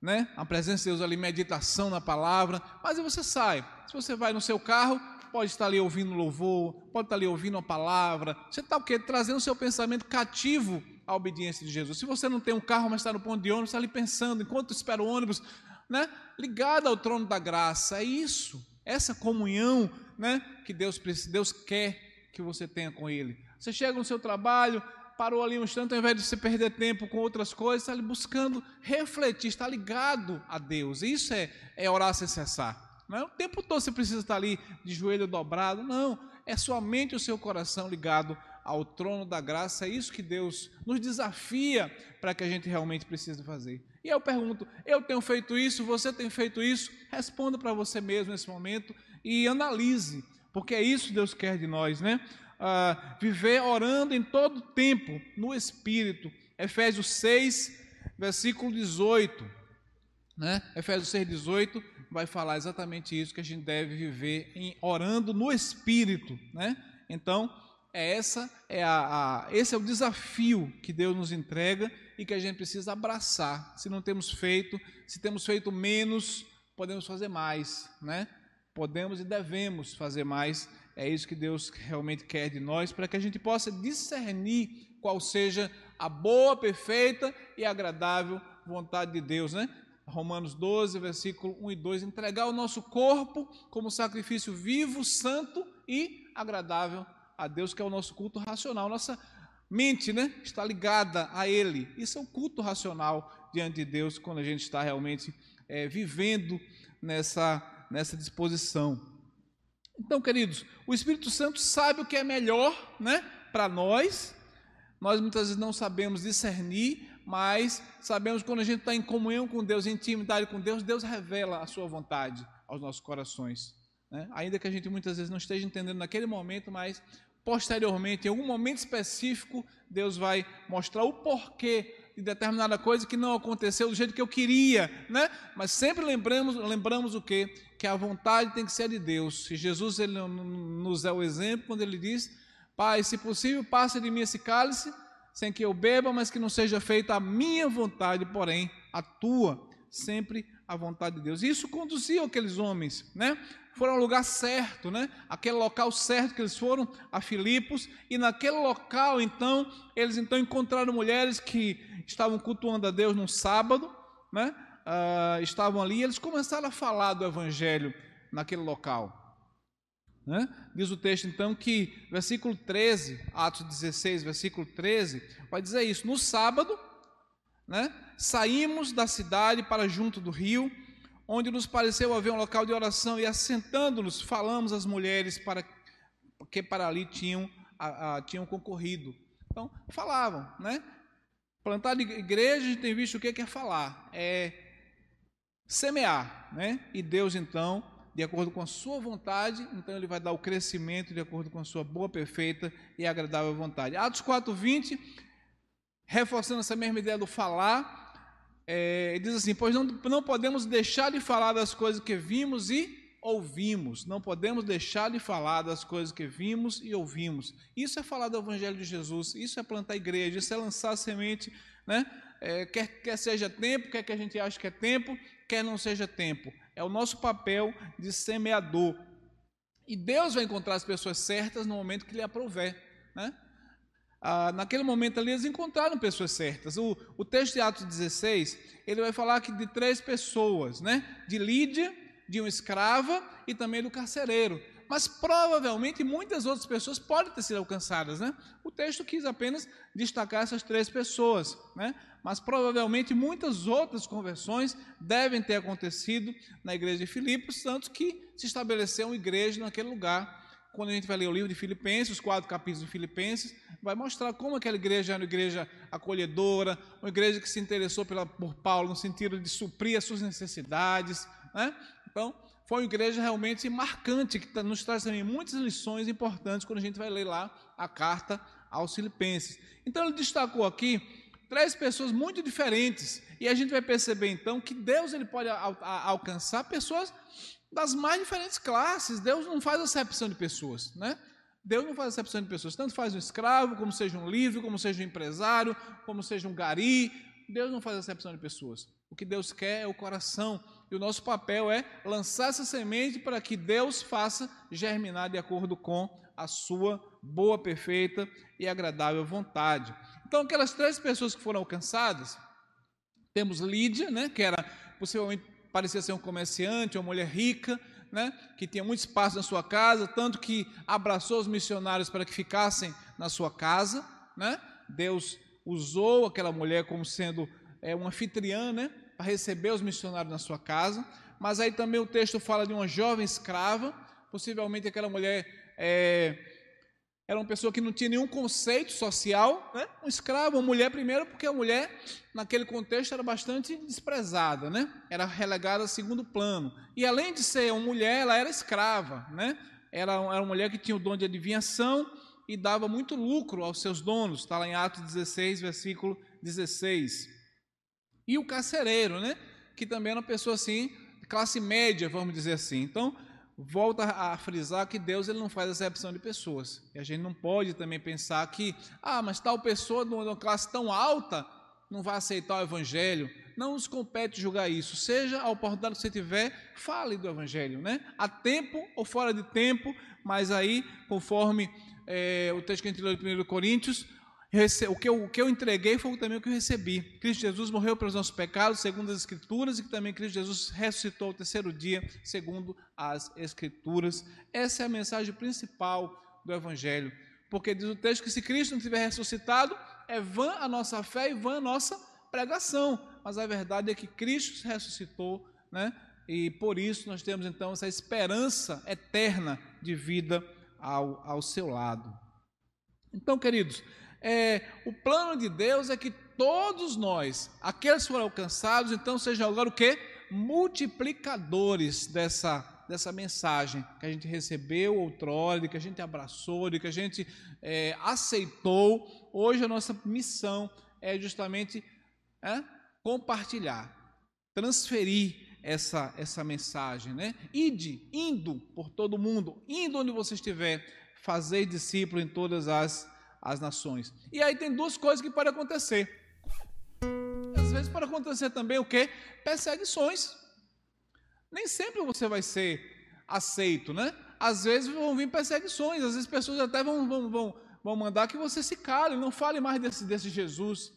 B: né? A presença de Deus ali, meditação na palavra. Mas aí você sai. Se você vai no seu carro, pode estar ali ouvindo louvor, pode estar ali ouvindo a palavra. Você está o quê? Trazendo o seu pensamento cativo à obediência de Jesus. Se você não tem um carro, mas está no ponto de ônibus, está ali pensando, enquanto espera o ônibus, né? Ligado ao trono da graça. É isso. Essa comunhão, né? Que Deus, Deus quer que você tenha com Ele. Você chega no seu trabalho, parou ali um instante, ao invés de você perder tempo com outras coisas, está ali buscando refletir, está ligado a Deus. Isso é, é orar sem cessar. Não é o tempo todo você precisa estar ali de joelho dobrado, não. É somente o seu coração ligado ao trono da graça. É isso que Deus nos desafia para que a gente realmente precise fazer. E eu pergunto: eu tenho feito isso? Você tem feito isso? Responda para você mesmo nesse momento e analise, porque é isso que Deus quer de nós, né? Uh, viver orando em todo tempo no Espírito. Efésios 6, versículo 18. Né? Efésios 6, 18 vai falar exatamente isso, que a gente deve viver em, orando no Espírito. Né? Então, é essa é a, a, esse é o desafio que Deus nos entrega e que a gente precisa abraçar. Se não temos feito, se temos feito menos, podemos fazer mais, né? Podemos e devemos fazer mais é isso que Deus realmente quer de nós, para que a gente possa discernir qual seja a boa, perfeita e agradável vontade de Deus, né? Romanos 12, versículo 1 e 2, entregar o nosso corpo como sacrifício vivo, santo e agradável a Deus, que é o nosso culto racional. Nossa mente, né, está ligada a Ele. Isso é o culto racional diante de Deus, quando a gente está realmente é, vivendo nessa, nessa disposição. Então, queridos, o Espírito Santo sabe o que é melhor né, para nós. Nós muitas vezes não sabemos discernir, mas sabemos quando a gente está em comunhão com Deus, em intimidade com Deus, Deus revela a sua vontade aos nossos corações. Né? Ainda que a gente muitas vezes não esteja entendendo naquele momento, mas posteriormente, em algum momento específico, Deus vai mostrar o porquê de determinada coisa que não aconteceu do jeito que eu queria, né? Mas sempre lembramos, lembramos o quê? Que a vontade tem que ser de Deus. E Jesus ele nos é o exemplo quando ele diz: Pai, se possível, passe de mim esse cálice, sem que eu beba, mas que não seja feita a minha vontade, porém a tua, sempre a vontade de Deus. Isso conduziu aqueles homens, né? Foram ao lugar certo, né? Aquele local certo que eles foram a Filipos e naquele local então eles então encontraram mulheres que estavam cultuando a Deus num sábado, né? Uh, estavam ali eles começaram a falar do Evangelho naquele local. Né? Diz o texto então que, versículo 13, Atos 16, versículo 13, vai dizer isso: no sábado, né, saímos da cidade para junto do rio, onde nos pareceu haver um local de oração, e assentando-nos, falamos às mulheres para que para ali tinham, a, a, tinham concorrido. Então, falavam, né? Plantar igreja, a gente tem visto o que é falar, é semear, né? E Deus, então, de acordo com a sua vontade, então ele vai dar o crescimento de acordo com a sua boa, perfeita e agradável vontade. Atos 4:20, reforçando essa mesma ideia do falar, é, diz assim: Pois não, não podemos deixar de falar das coisas que vimos e ouvimos. Não podemos deixar de falar das coisas que vimos e ouvimos. Isso é falar do Evangelho de Jesus, isso é plantar igreja, isso é lançar semente, né? É, quer, quer seja tempo, quer que a gente ache que é tempo, quer não seja tempo. É o nosso papel de semeador. E Deus vai encontrar as pessoas certas no momento que lhe aprouver. Né? Ah, naquele momento ali, eles encontraram pessoas certas. O, o texto de Atos 16, ele vai falar que de três pessoas, né? de Lídia, de uma escrava e também do carcereiro. Mas provavelmente muitas outras pessoas podem ter sido alcançadas, né? O texto quis apenas destacar essas três pessoas, né? Mas provavelmente muitas outras conversões devem ter acontecido na igreja de Filipos, tanto que se estabeleceu uma igreja naquele lugar quando a gente vai ler o livro de Filipenses, os quatro capítulos de Filipenses, vai mostrar como aquela igreja era uma igreja acolhedora, uma igreja que se interessou pela, por Paulo no sentido de suprir as suas necessidades. Né? Então, foi uma igreja realmente marcante, que nos traz também muitas lições importantes quando a gente vai ler lá a carta aos Filipenses. Então, ele destacou aqui três pessoas muito diferentes, e a gente vai perceber então que Deus ele pode al alcançar pessoas das mais diferentes classes. Deus não faz acepção de pessoas, né? Deus não faz acepção de pessoas. Tanto faz um escravo, como seja um livre, como seja um empresário, como seja um gari. Deus não faz acepção de pessoas. O que Deus quer é o coração. E o nosso papel é lançar essa semente para que Deus faça germinar de acordo com a sua boa, perfeita e agradável vontade. Então, aquelas três pessoas que foram alcançadas, temos Lídia, né, que era possivelmente parecia ser um comerciante, uma mulher rica, né, que tinha muito espaço na sua casa, tanto que abraçou os missionários para que ficassem na sua casa. Né? Deus usou aquela mulher como sendo é, uma anfitriã né, para receber os missionários na sua casa. Mas aí também o texto fala de uma jovem escrava, possivelmente aquela mulher é, era uma pessoa que não tinha nenhum conceito social, né? um escravo, uma mulher primeiro, porque a mulher, naquele contexto, era bastante desprezada, né? era relegada a segundo plano. E além de ser uma mulher, ela era escrava, né? era, era uma mulher que tinha o dom de adivinhação e dava muito lucro aos seus donos, está lá em Atos 16, versículo 16. E o carcereiro, né? que também era uma pessoa assim, classe média, vamos dizer assim. Então, volta a frisar que Deus ele não faz acepção de pessoas. E a gente não pode também pensar que, ah, mas tal pessoa de uma classe tão alta não vai aceitar o evangelho. Não nos compete julgar isso. Seja a oportunidade que você tiver, fale do evangelho, né? A tempo ou fora de tempo, mas aí, conforme é, o texto que a gente leu de 1 Coríntios, o que, eu, o que eu entreguei foi também o que eu recebi. Cristo Jesus morreu pelos nossos pecados, segundo as Escrituras, e que também Cristo Jesus ressuscitou ao terceiro dia, segundo as Escrituras. Essa é a mensagem principal do Evangelho. Porque diz o texto que se Cristo não tiver ressuscitado, é vã a nossa fé e vã a nossa pregação. Mas a verdade é que Cristo ressuscitou, né? E por isso nós temos então essa esperança eterna de vida ao, ao seu lado. Então, queridos, é, o plano de Deus é que todos nós, aqueles que foram alcançados, então sejam agora o que? Multiplicadores dessa, dessa mensagem que a gente recebeu outrora, de que a gente abraçou, de que a gente é, aceitou. Hoje a nossa missão é justamente é, compartilhar, transferir essa, essa mensagem, né? Ide, indo por todo mundo, indo onde você estiver, fazer discípulo em todas as as nações. E aí tem duas coisas que podem acontecer. Às vezes pode acontecer também o que? Perseguições. Nem sempre você vai ser aceito, né? Às vezes vão vir perseguições, às vezes pessoas até vão, vão, vão, vão mandar que você se cale, não fale mais desse, desse Jesus.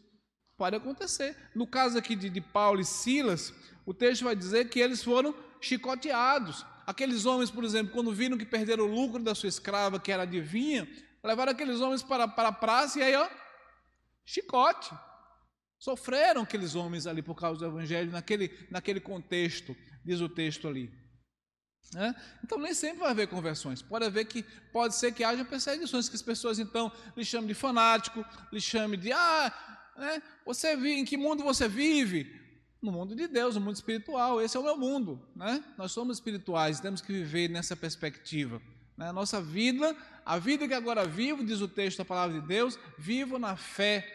B: Pode acontecer. No caso aqui de, de Paulo e Silas, o texto vai dizer que eles foram chicoteados. Aqueles homens, por exemplo, quando viram que perderam o lucro da sua escrava, que era adivinha, Levaram aqueles homens para, para a praça e aí, ó, chicote. Sofreram aqueles homens ali por causa do evangelho, naquele, naquele contexto, diz o texto ali. É? Então nem sempre vai haver conversões. Pode haver que pode ser que haja perseguições, que as pessoas então lhe chamem de fanático, lhe chamem de ah, né, você vive, em que mundo você vive? No mundo de Deus, no mundo espiritual. Esse é o meu mundo, né? Nós somos espirituais, temos que viver nessa perspectiva. Né? A nossa vida, a vida que agora vivo, diz o texto da palavra de Deus, vivo na fé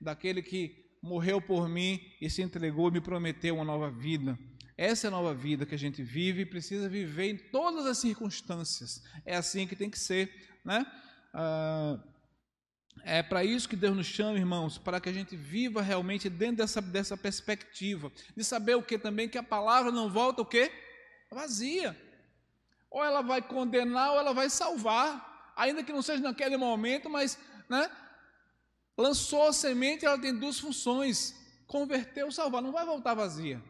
B: daquele que morreu por mim e se entregou e me prometeu uma nova vida. Essa é a nova vida que a gente vive e precisa viver em todas as circunstâncias. É assim que tem que ser, né? Ah, é para isso que Deus nos chama, irmãos, para que a gente viva realmente dentro dessa, dessa perspectiva, de saber o que também que a palavra não volta o quê? Vazia. Ou ela vai condenar ou ela vai salvar, ainda que não seja naquele momento, mas né, lançou a semente, ela tem duas funções: converter ou salvar, não vai voltar vazia.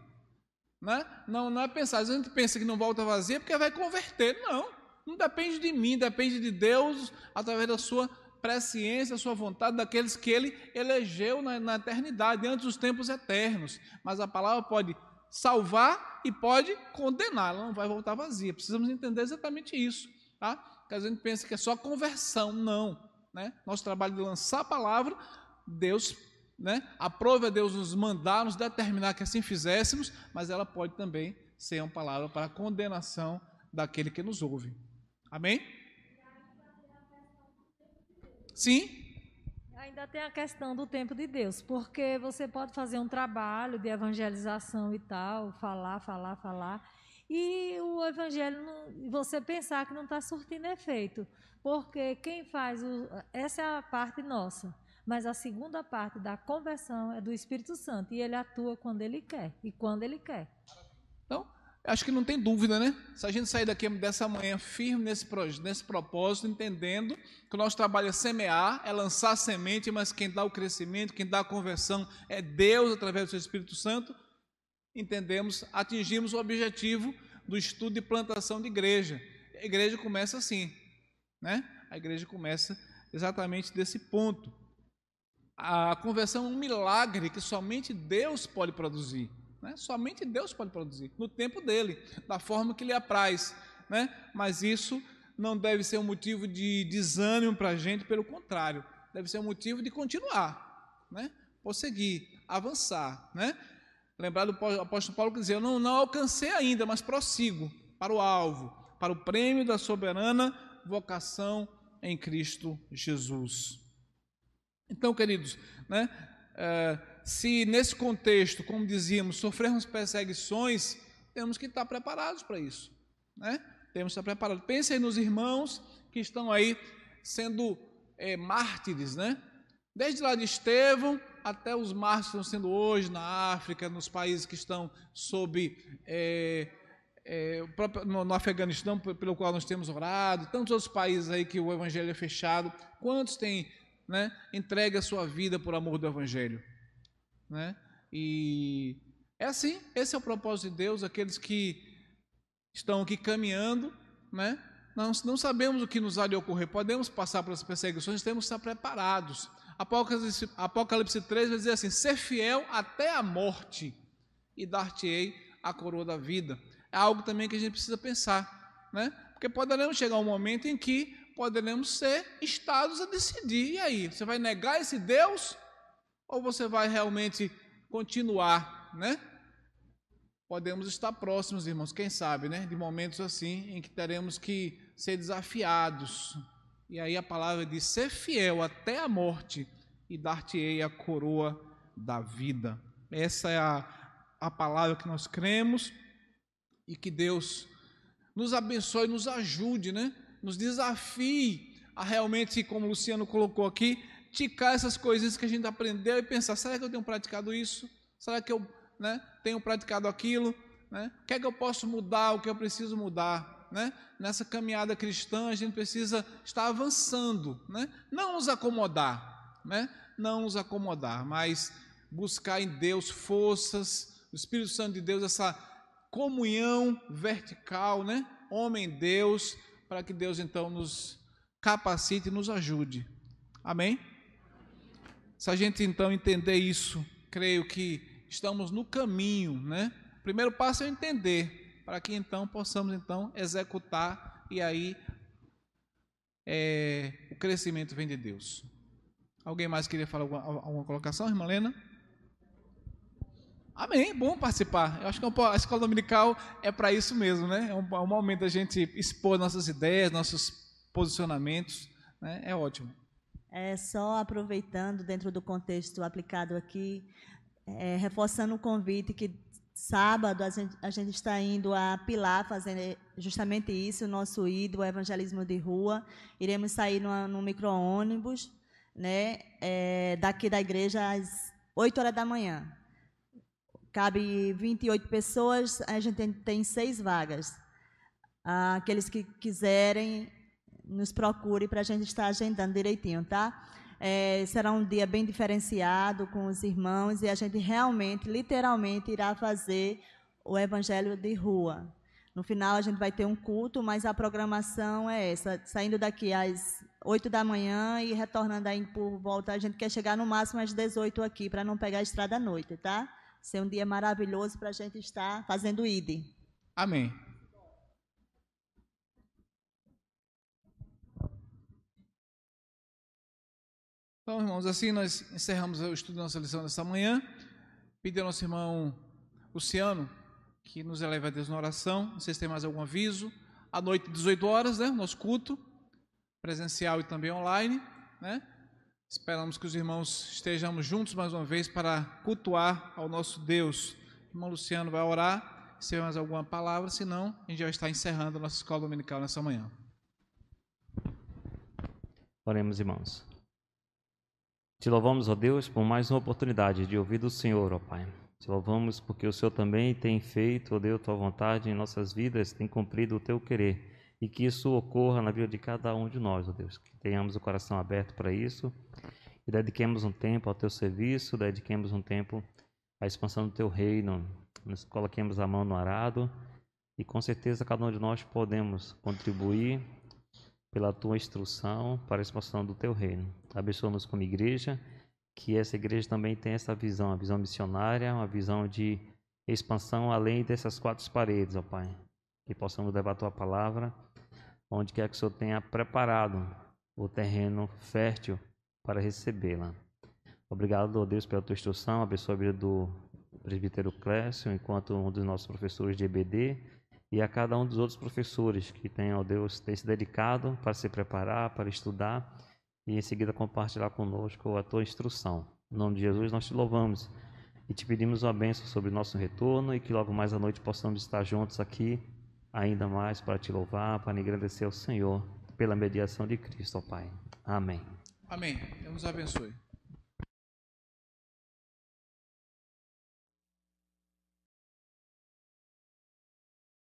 B: Né? Não, não é pensar, a gente pensa que não volta vazia porque vai converter. Não, não depende de mim, depende de Deus através da sua presciência, sua vontade, daqueles que ele elegeu na, na eternidade, antes dos tempos eternos. Mas a palavra pode salvar e pode condenar, ela não vai voltar vazia. Precisamos entender exatamente isso. Tá? Que a gente pensa que é só conversão. Não. Né? Nosso trabalho de lançar a palavra, Deus né? Aprove a Deus nos mandar, nos determinar que assim fizéssemos, mas ela pode também ser uma palavra para condenação daquele que nos ouve. Amém? Sim?
C: Ainda tem a questão do tempo de Deus, porque você pode fazer um trabalho de evangelização e tal, falar, falar, falar, e o evangelho, não, você pensar que não está surtindo efeito, porque quem faz, o, essa é a parte nossa, mas a segunda parte da conversão é do Espírito Santo, e ele atua quando ele quer, e quando ele quer.
B: Então, acho que não tem dúvida, né? Se a gente sair daqui dessa manhã firme nesse, nesse propósito, entendendo que o nosso trabalho é semear, é lançar semente, mas quem dá o crescimento, quem dá a conversão é Deus através do seu Espírito Santo, entendemos, atingimos o objetivo do estudo de plantação de igreja. A igreja começa assim, né? A igreja começa exatamente desse ponto. A conversão é um milagre que somente Deus pode produzir. Né? Somente Deus pode produzir, no tempo dele, da forma que lhe apraz. Né? Mas isso não deve ser um motivo de desânimo para a gente, pelo contrário, deve ser um motivo de continuar, né? prosseguir, avançar. Né? Lembrar do apóstolo Paulo que dizia: Eu não, não alcancei ainda, mas prossigo para o alvo, para o prêmio da soberana vocação em Cristo Jesus. Então, queridos, né, é, se nesse contexto, como dizíamos, sofrermos perseguições, temos que estar preparados para isso. Né? Temos que estar preparados. Pensem nos irmãos que estão aí sendo é, mártires, né? Desde lá de Estevão até os mártires estão sendo hoje na África, nos países que estão sob. É, é, no, no Afeganistão, pelo qual nós temos orado, tantos outros países aí que o evangelho é fechado. Quantos têm né, entregue a sua vida por amor do Evangelho. Né? E é assim, esse é o propósito de Deus, aqueles que estão aqui caminhando, né? Nós não sabemos o que nos há de ocorrer, podemos passar pelas perseguições, temos que estar preparados. Apocalipse, Apocalipse 3 vai dizer assim: ser fiel até a morte e dar-te-ei a coroa da vida. É algo também que a gente precisa pensar, né? Porque poderemos chegar um momento em que poderemos ser estados a decidir. E aí, você vai negar esse Deus ou você vai realmente continuar, né? Podemos estar próximos, irmãos, quem sabe, né? De momentos assim em que teremos que ser desafiados. E aí a palavra diz: ser fiel até a morte e dar-te-ei a coroa da vida. Essa é a, a palavra que nós cremos e que Deus nos abençoe, nos ajude, né? nos desafie a realmente, como o Luciano colocou aqui, ticar essas coisas que a gente aprendeu e pensar: será que eu tenho praticado isso? Será que eu né, tenho praticado aquilo? Né? O que é que eu posso mudar? O que eu preciso mudar? Né? Nessa caminhada cristã, a gente precisa estar avançando, né? não nos acomodar, né? não nos acomodar, mas buscar em Deus forças, o Espírito Santo de Deus, essa comunhão vertical, né? homem-Deus, para que Deus então nos capacite e nos ajude. Amém? Se a gente então entender isso, creio que estamos no caminho, né? O primeiro passo é entender, para que então possamos então executar e aí é, o crescimento vem de Deus. Alguém mais queria falar alguma, alguma colocação, irmã Lena? Amém, bom participar. Eu acho que é a escola dominical é para isso mesmo, né? É um, é um momento da gente expor nossas ideias, nossos posicionamentos, né? É ótimo.
D: É só aproveitando dentro do contexto aplicado aqui, é, reforçando o convite que sábado a gente, a gente, está indo a Pilar fazendo justamente isso, o nosso ídolo, evangelismo de rua. Iremos sair no, no micro-ônibus, né? É, daqui da igreja às 8 horas da manhã cabe 28 pessoas, a gente tem, tem seis vagas. Aqueles que quiserem, nos procure para a gente estar agendando direitinho, tá? É, será um dia bem diferenciado com os irmãos e a gente realmente, literalmente, irá fazer o evangelho de rua. No final a gente vai ter um culto, mas a programação é essa, saindo daqui às 8 da manhã e retornando aí por volta, a gente quer chegar no máximo às 18 aqui, para não pegar a estrada à noite, tá? Ser um dia maravilhoso para a gente estar fazendo ID.
B: Amém. Então, irmãos, assim nós encerramos o estudo da nossa lição desta manhã. Pedir ao nosso irmão Luciano que nos eleve a Deus na oração. Vocês têm mais algum aviso? À noite, 18 horas, né? Nosso culto, presencial e também online, né? Esperamos que os irmãos estejamos juntos mais uma vez para cultuar ao nosso Deus. O irmão Luciano vai orar. Se tiver mais alguma palavra, senão a gente vai estar encerrando a nossa escola dominical nessa manhã.
I: Oremos, irmãos. Te louvamos, ó Deus, por mais uma oportunidade de ouvir do Senhor, ó Pai. Te louvamos porque o Senhor também tem feito, ó Deus, tua vontade em nossas vidas, tem cumprido o teu querer. E que isso ocorra na vida de cada um de nós, ó Deus. Que tenhamos o coração aberto para isso e dediquemos um tempo ao teu serviço, dediquemos um tempo à expansão do teu reino. Nos coloquemos a mão no arado e com certeza cada um de nós podemos contribuir pela tua instrução para a expansão do teu reino. Abençoa-nos como igreja, que essa igreja também tenha essa visão, a visão missionária, uma visão de expansão além dessas quatro paredes, ó Pai. Que possamos levar a tua palavra onde quer que o Senhor tenha preparado o terreno fértil para recebê-la. Obrigado, ó Deus, pela tua instrução. Abençoa a vida do presbítero Clécio, enquanto um dos nossos professores de EBD e a cada um dos outros professores que tem, ó Deus, tem se dedicado para se preparar, para estudar e em seguida compartilhar conosco a tua instrução. Em nome de Jesus, nós te louvamos e te pedimos uma bênção sobre o nosso retorno e que logo mais à noite possamos estar juntos aqui, ainda mais para te louvar, para agradecer ao Senhor pela mediação de Cristo, ó Pai. Amém.
B: Amém. Deus abençoe.